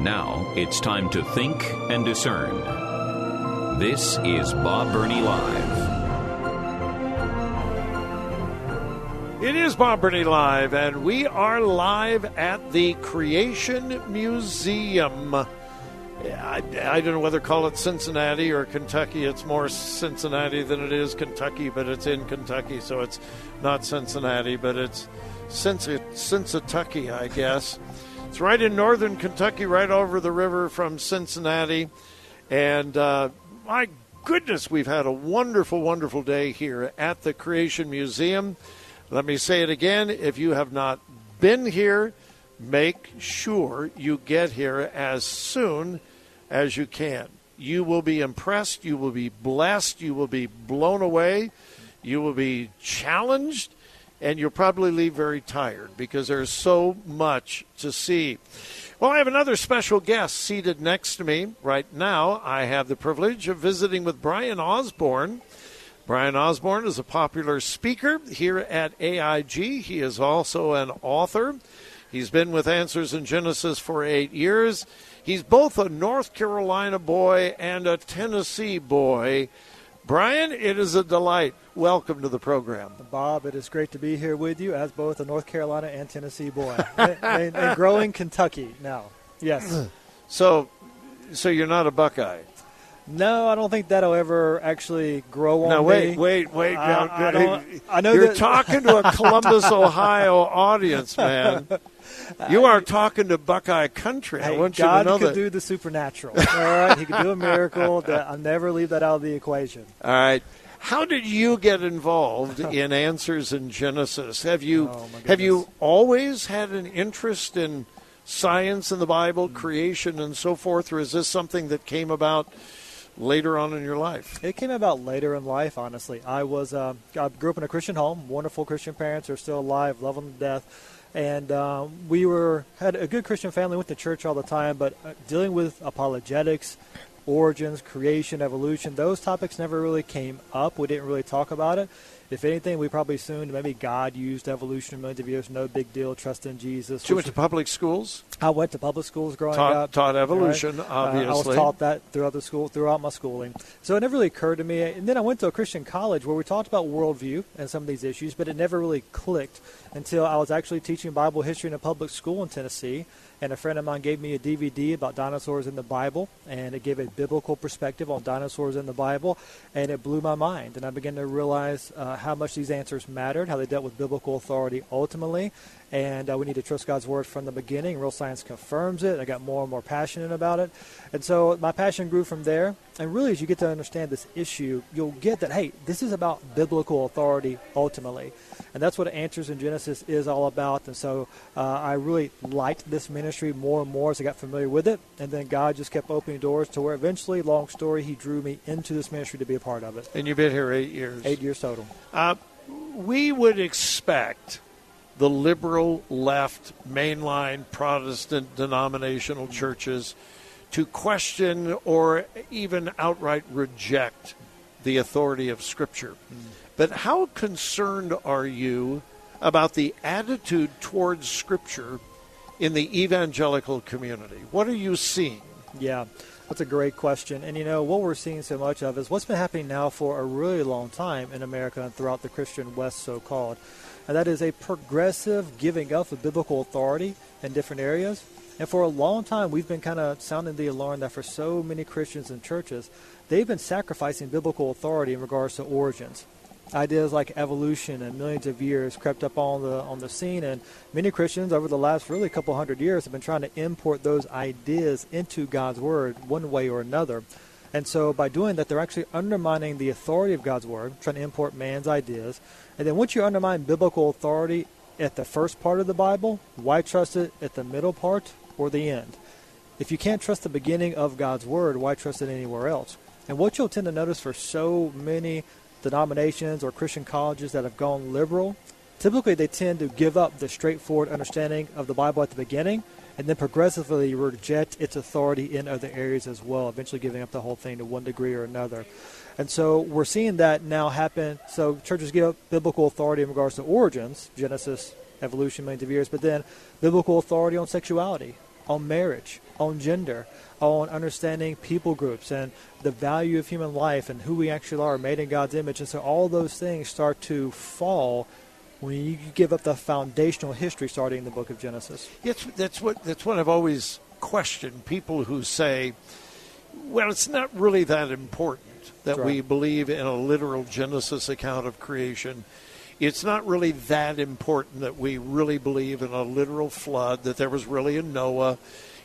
Now it's time to think and discern. This is Bob Burney Live. It is Bob Burney Live, and we are live at the Creation Museum. I, I don't know whether call it Cincinnati or Kentucky. It's more Cincinnati than it is Kentucky, but it's in Kentucky, so it's not Cincinnati, but it's Cincinnati, I guess. It's right in northern Kentucky, right over the river from Cincinnati. And uh, my goodness, we've had a wonderful, wonderful day here at the Creation Museum. Let me say it again if you have not been here, make sure you get here as soon as you can. You will be impressed, you will be blessed, you will be blown away, you will be challenged and you'll probably leave very tired because there's so much to see. Well, I have another special guest seated next to me right now. I have the privilege of visiting with Bryan Osborne. Bryan Osborne is a popular speaker here at AIG. He is also an author. He's been with Answers in Genesis for eight years. He's both a North Carolina boy and a Tennessee boy. Bryan, it is a delight. Welcome to the program. Bob, it is great to be here with you as both a North Carolina and Tennessee boy. and, growing Kentucky now. Yes. so so you're not a Buckeye? No, I don't think that'll ever actually grow on now, wait, me. wait, wait. I, I, I know you're that... talking to a Columbus, Ohio audience, man. You are talking to Buckeye country. Hey, I want God you to know could that. do the supernatural. All right, He could do a miracle. I'll never leave that out of the equation. All right. How did you get involved in Answers in Genesis? Have you Oh, have you always had an interest in science and the Mm. Bible, creation, and so forth, or is this something that came about later on in your life? It came about later in life, honestly. I was uh, I grew up in a Christian home. Wonderful Christian parents are still alive, love them to death, and uh, we were had a good Christian family. Went to church all the time, but uh, dealing with apologetics, origins, creation, evolution, those topics never really came up. We didn't really talk about it. If anything, we probably assumed maybe God used evolution millions of years, no big deal, trust in Jesus. You went to public schools, I went to public schools growing taught, up. taught evolution, right? Uh, obviously. I was taught that throughout the school, throughout my schooling. So it never really occurred to me. And then I went to a Christian college where we talked about worldview and some of these issues, but it never really clicked until I was actually teaching Bible history in a public school in Tennessee. And a friend of mine gave me a DVD about dinosaurs in the Bible, and it gave a biblical perspective on dinosaurs in the Bible, and it blew my mind. And I began to realize uh, how much these answers mattered, how they dealt with biblical authority ultimately, and uh, we need to trust God's word from the beginning. Real science confirms it. I got more and more passionate about it, and so my passion grew from there. And really, as you get to understand this issue, you'll get that hey, this is about biblical authority ultimately, and that's what Answers in Genesis is all about. And so uh, I really liked this ministry more and more as I got familiar with it, and then God just kept opening doors to where eventually, long story, He drew me into this ministry to be a part of it. and you've been here eight years. Eight years total. Uh, we would expect the liberal left mainline Protestant denominational churches to question or even outright reject the authority of Scripture. But how concerned are you about the attitude towards Scripture in the evangelical community? What are you seeing? Yeah, that's a great question. And you know, what we're seeing so much of is what's been happening now for a really long time in America and throughout the Christian West, so called. And that is a progressive giving up of biblical authority in different areas. And for a long time, we've been kind of sounding the alarm that for so many Christians and churches, they've been sacrificing biblical authority in regards to origins. Ideas like evolution and millions of years crept up on the on the scene, and many Christians over the last really couple hundred years have been trying to import those ideas into God's Word one way or another. And so by doing that, they're actually undermining the authority of God's Word, trying to import man's ideas. And then once you undermine biblical authority, at the first part of the Bible, why trust it at the middle part or the end? If you can't trust the beginning of God's Word, why trust it anywhere else? And what you'll tend to notice for so many denominations or Christian colleges that have gone liberal, typically they tend to give up the straightforward understanding of the Bible at the beginning and then progressively reject its authority in other areas as well, eventually giving up the whole thing to one degree or another. And so we're seeing that now happen. So churches give up biblical authority in regards to origins, Genesis, evolution, millions of years, but then biblical authority on sexuality, on marriage, on gender, on understanding people groups and the value of human life and who we actually are, made in God's image. And so all those things start to fall when you give up the foundational history starting in the book of Genesis. It's, that's what that's what I've always questioned people who say, "Well, it's not really that important that right. we believe in a literal Genesis account of creation. It's not really that important that we really believe in a literal flood. That there was really a Noah.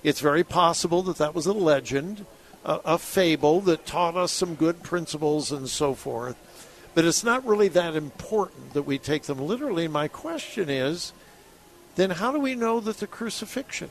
It's very possible that that was a legend, a, a fable that taught us some good principles and so forth." But it's not really that important that we take them literally. My question is then how do we know that the crucifixion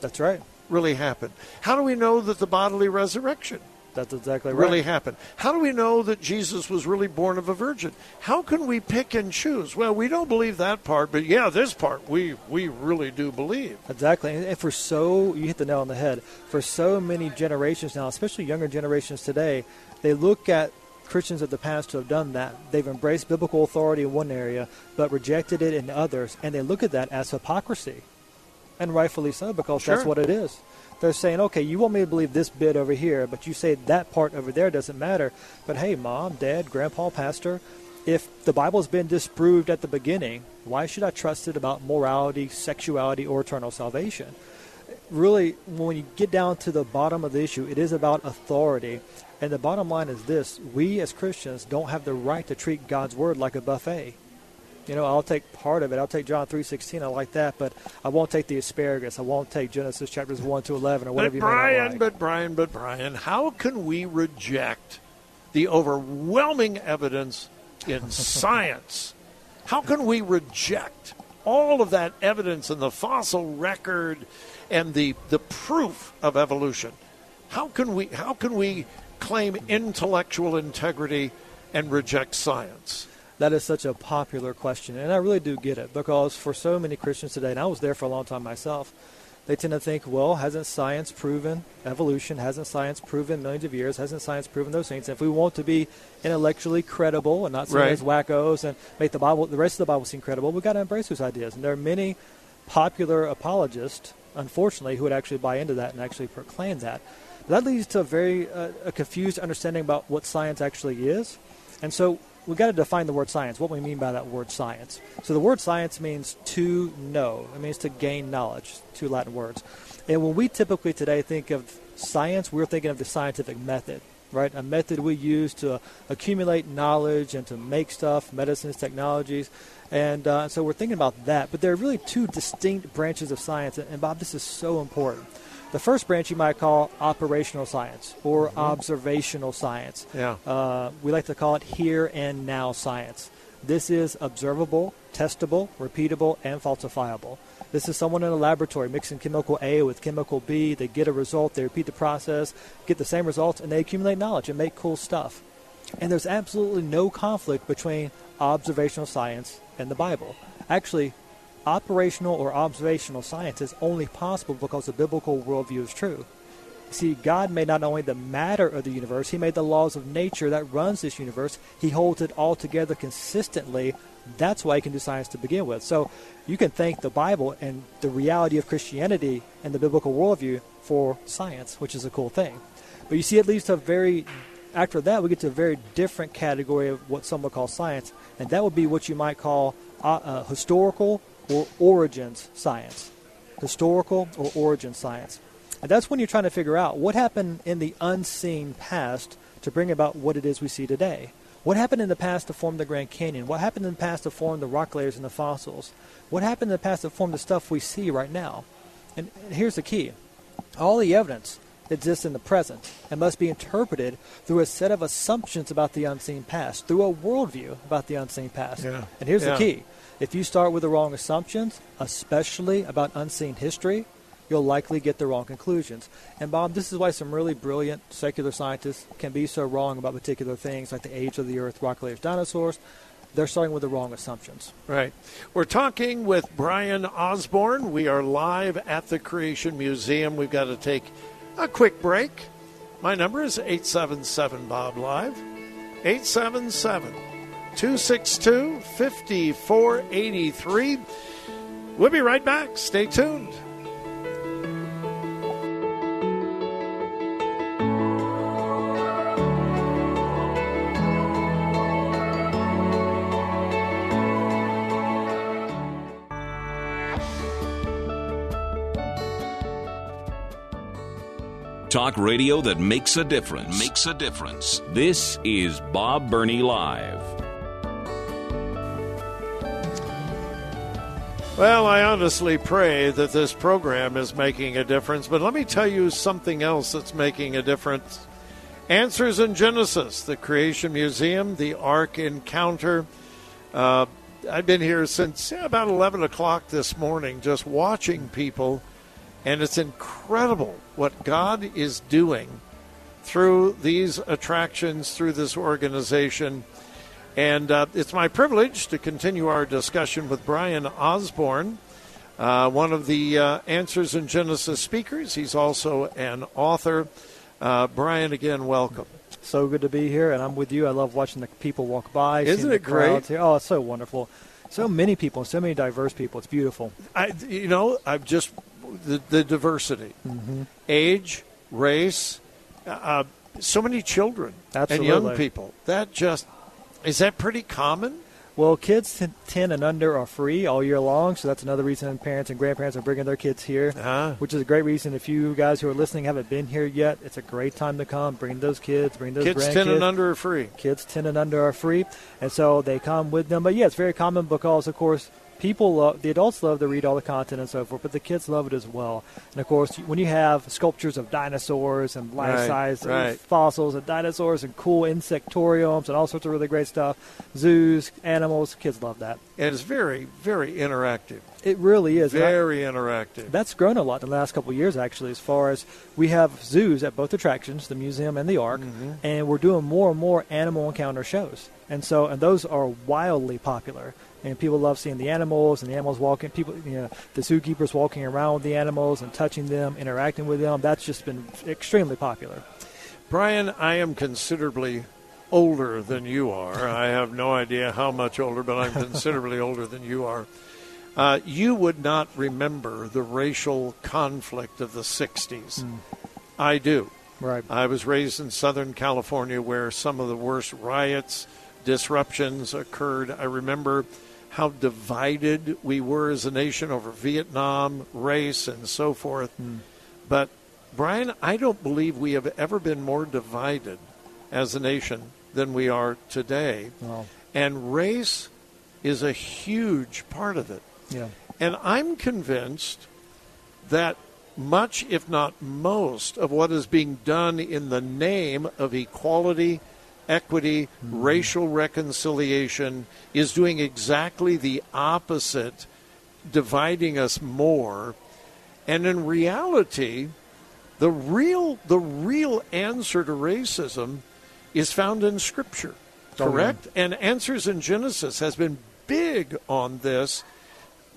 That's right. really happened? How do we know that the bodily resurrection That's exactly right. really happened? How do we know that Jesus was really born of a virgin? How can we pick and choose? Well, we don't believe that part, but yeah, this part we we really do believe. Exactly. And for so, you hit the nail on the head. For so many generations now, especially younger generations today, they look at Christians of the past to have done that. They've embraced biblical authority in one area, but rejected it in others, and they look at that as hypocrisy. And rightfully so, because Sure. that's what it is. They're saying, okay, you want me to believe this bit over here, but you say that part over there doesn't matter. But hey, mom, dad, grandpa, pastor, if the Bible's been disproved at the beginning, why should I trust it about morality, sexuality, or eternal salvation? really, when you get down to the bottom of the issue, it is about authority. And the bottom line is this we as Christians don't have the right to treat God's word like a buffet. You know, I'll take part of it. I'll take John 3.16. I like that, but I won't take the asparagus. I won't take Genesis chapters 1 to 11 or whatever But you may not Bryan, like. but Bryan, but Bryan, how can we reject the overwhelming evidence in science? How can we reject all of that evidence in the fossil record and the the proof of evolution? How can we how can we claim intellectual integrity and reject science? That is such a popular question, and I really do get it because for so many Christians today, and I was there for a long time myself, they tend to think, well, hasn't science proven evolution? Hasn't science proven millions of years? Hasn't science proven those things? And if we want to be intellectually credible and not seen Right. as wackos and make the Bible, the rest of the Bible seem credible, we've got to embrace those ideas. And there are many popular apologists, unfortunately, who would actually buy into that and actually proclaim that. That leads to a very uh, a confused understanding about what science actually is. And so we've got to define the word science, what we mean by that word science. So the word science means to know, it means to gain knowledge, two Latin words. And when we typically today think of science, we're thinking of the scientific method, right? A method we use to accumulate knowledge and to make stuff, medicines, technologies. And uh, so we're thinking about that. But there are really two distinct branches of science. And Bob, this is so important. The first branch you might call operational science or observational science. Yeah. Uh, we like to call it here and now science. This is observable, testable, repeatable, and falsifiable. This is someone in a laboratory mixing chemical A with chemical B. They get a result, they repeat the process, get the same results, and they accumulate knowledge and make cool stuff. And there's absolutely no conflict between observational science and the Bible. Actually, operational or observational science is only possible because the biblical worldview is true. See, God made not only the matter of the universe, He made the laws of nature that runs this universe. He holds it all together consistently. That's why He can do science to begin with. So you can thank the Bible and the reality of Christianity and the biblical worldview for science, which is a cool thing. But you see, it leads to a very, after that, we get to a very different category of what some would call science, and that would be what you might call uh, uh, historical or origins science. Historical or origin science. And that's when you're trying to figure out what happened in the unseen past to bring about what it is we see today. What happened in the past to form the Grand Canyon? What happened in the past to form the rock layers and the fossils? What happened in the past to form the stuff we see right now? And and here's the key all the evidence exists in the present and must be interpreted through a set of assumptions about the unseen past, through a worldview about the unseen past. Yeah. And here's Yeah. the key If you start with the wrong assumptions, especially about unseen history, you'll likely get the wrong conclusions. And Bob, this is why some really brilliant secular scientists can be so wrong about particular things like the age of the earth, rock layers, dinosaurs. They're starting with the wrong assumptions. Right. We're talking with Bryan Osborne. We are live at the Creation Museum. We've got to take a quick break. My number is 877 Bob Live. 877 262 5483. We'll be right back. Stay tuned. Talk radio that makes a difference. Makes a difference. This is Bob Burney Live. Well, I honestly pray that this program is making a difference, but let me tell you something else that's making a difference. Answers in Genesis, the Creation Museum, the Ark Encounter. Uh, I've been here since about 11 o'clock this morning just watching people and it's incredible what God is doing through these attractions, through this organization. And uh, it's my privilege to continue our discussion with Bryan Osborne, uh, one of the uh, Answers in Genesis speakers. He's also an author. Uh, Bryan, again, welcome. So good to be here, and I'm with you. I love watching the people walk by. Isn't it great? Here. Oh, it's so wonderful. So many people, so many diverse people. It's beautiful. I, you know, I've just the, the diversity, mm-hmm. age, race, uh, so many children Absolutely. and young people. That just is that pretty common? Well, kids 10 and under are free all year long, so that's another reason parents and grandparents are bringing their kids here, uh-huh. which is a great reason. If you guys who are listening haven't been here yet, it's a great time to come. Bring those kids, bring those kids grandkids. 10 and under are free. Kids 10 and under are free, and so they come with them. But yeah, it's very common because, of course, people love the adults love to read all the content and so forth, but the kids love it as well. And of course, when you have sculptures of dinosaurs and life-size right, right. fossils of dinosaurs and cool insectoriums and all sorts of really great stuff, zoos, animals, kids love that. And it's very, very interactive. It really is. Very I, interactive. That's grown a lot in the last couple of years, actually, as far as we have zoos at both attractions, the museum and the Ark, mm-hmm. and we're doing more and more animal encounter shows. And so, and those are wildly popular and people love seeing the animals and the animals walking. People, you know, the zookeepers walking around with the animals and touching them, interacting with them. That's just been extremely popular. Bryan, I am considerably older than you are. I have no idea how much older, but I'm considerably older than you are. Uh, you would not remember the racial conflict of the 60s. Mm. I do. Right. I was raised in Southern California where some of the worst riots, disruptions occurred. I remember how divided we were as a nation over Vietnam, race, and so forth. Mm. But, Bryan, I don't believe we have ever been more divided as a nation than we are today. Wow. And race is a huge part of it. Yeah. And I'm convinced that much, if not most, of what is being done in the name of equality equity, mm-hmm. racial reconciliation is doing exactly the opposite, dividing us more. And in reality, the real the real answer to racism is found in scripture. Correct? Oh, yeah. And Answers in Genesis has been big on this.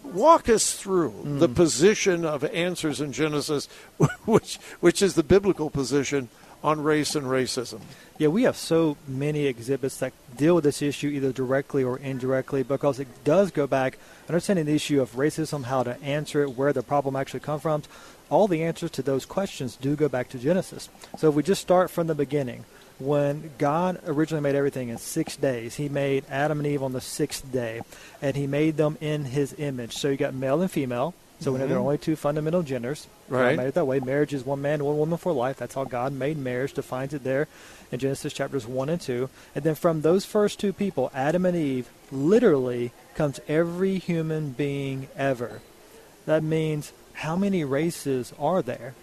Walk us through mm. the position of Answers in Genesis, which which is the biblical position on race and racism. Yeah, we have so many exhibits that deal with this issue either directly or indirectly because it does go back understanding the issue of racism, how to answer it, where the problem actually comes from. All the answers to those questions do go back to Genesis. So if we just start from the beginning, when God originally made everything in six days, He made Adam and Eve on the sixth day, and He made them in His image. So you got male and female. So mm-hmm. there are only two fundamental genders. Right. God made it that way. Marriage is one man, one woman for life. That's how God made marriage, defines it there in Genesis chapters 1 and 2. And then from those first two people, Adam and Eve, literally comes every human being ever. That means how many races are there?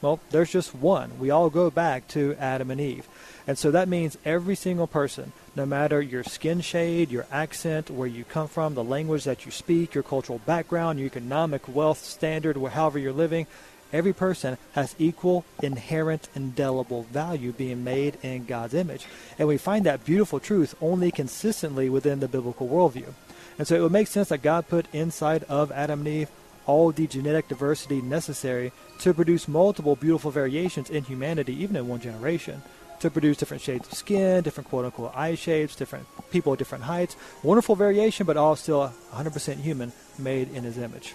Well, there's just one. We all go back to Adam and Eve. And so that means every single person, no matter your skin shade, your accent, where you come from, the language that you speak, your cultural background, your economic wealth standard, however you're living, every person has equal, inherent, indelible value being made in God's image. And we find that beautiful truth only consistently within the biblical worldview. And so it would make sense that God put inside of Adam and Eve all the genetic diversity necessary to produce multiple beautiful variations in humanity, even in one generation to produce different shades of skin, different quote unquote eye shapes, different people at different heights. Wonderful variation, but all still 100% human, made in his image.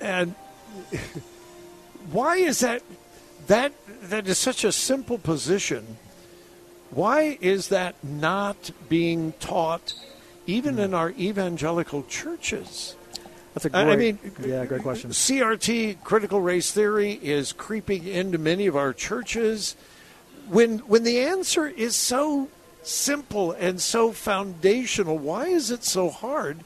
And why is that? That that is such a simple position. Why is that not being taught, even in our evangelical churches? That's a great, I mean, yeah, great question. CRT, critical race theory, is creeping into many of our churches when when the answer is so simple and so foundational, why is it so hard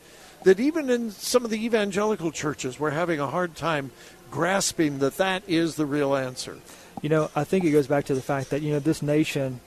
that even in some of the evangelical churches we're having a hard time grasping that that is the real answer? You know, I think it goes back to the fact that you know this nation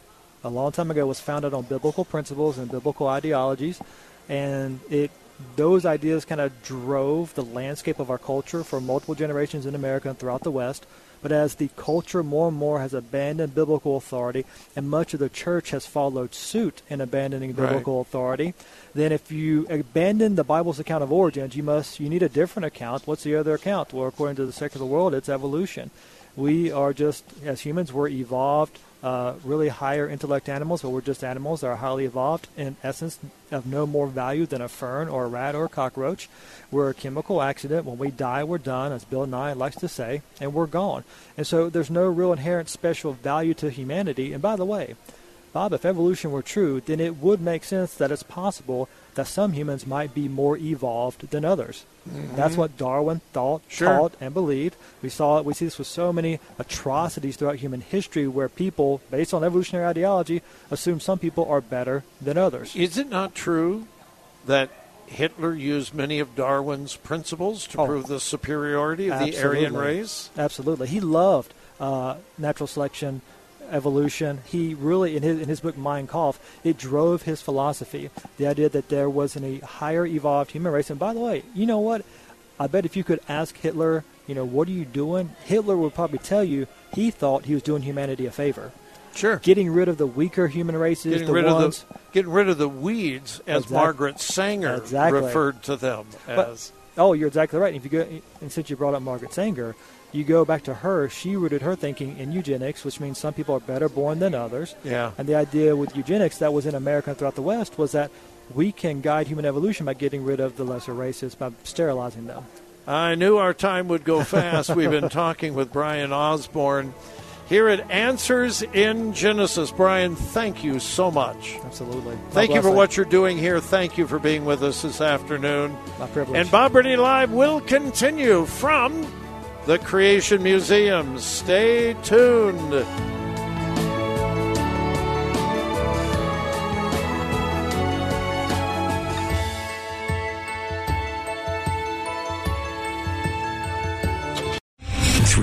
a long time ago was founded on biblical principles and biblical ideologies, and it those ideas kind of drove the landscape of our culture for multiple generations in America and throughout the West. But as the culture more and more has abandoned biblical authority, and much of the church has followed suit in abandoning biblical right. authority, then if you abandon the Bible's account of origins, you must you need a different account. What's the other account? Well, according to the secular world, it's evolution. We are just as humans, we're evolved uh, really higher intellect animals, but we're just animals that are highly evolved, in essence, of no more value than a fern or a rat or a cockroach. We're a chemical accident. When we die, we're done, as Bill Nye likes to say, and we're gone. And so there's no real inherent special value to humanity. And by the way, Bob, if evolution were true, then it would make sense that it's possible that some humans might be more evolved than others. Mm-hmm. That's what Darwin thought, sure. taught, and believed. We saw it. We see this with so many atrocities throughout human history, where people, based on evolutionary ideology, assume some people are better than others. Is it not true that Hitler used many of Darwin's principles to oh, prove the superiority of absolutely. the Aryan race? Absolutely. He loved uh, natural selection evolution. He really, in his in his book Mein Kampf, it drove his philosophy. The idea that there was an, a higher evolved human race. And by the way, you know what? I bet if you could ask Hitler, you know, what are you doing? Hitler would probably tell you he thought he was doing humanity a favor. Sure. Getting rid of the weaker human races, getting the rid ones, of the getting rid of the weeds, as exactly. Margaret Sanger exactly. referred to them but, as. Oh, you're exactly right. If you go, and since you brought up Margaret Sanger, you go back to her, she rooted her thinking in eugenics, which means some people are better born than others. Yeah. And the idea with eugenics that was in America and throughout the West was that we can guide human evolution by getting rid of the lesser races, by sterilizing them. I knew our time would go fast. We've been talking with Bryan Osborne here at Answers in Genesis. Bryan, thank you so much. Absolutely. God thank you for what you're doing here. Thank you for being with us this afternoon. My privilege. And Bob Burney Live will continue from the Creation Museum. Stay tuned.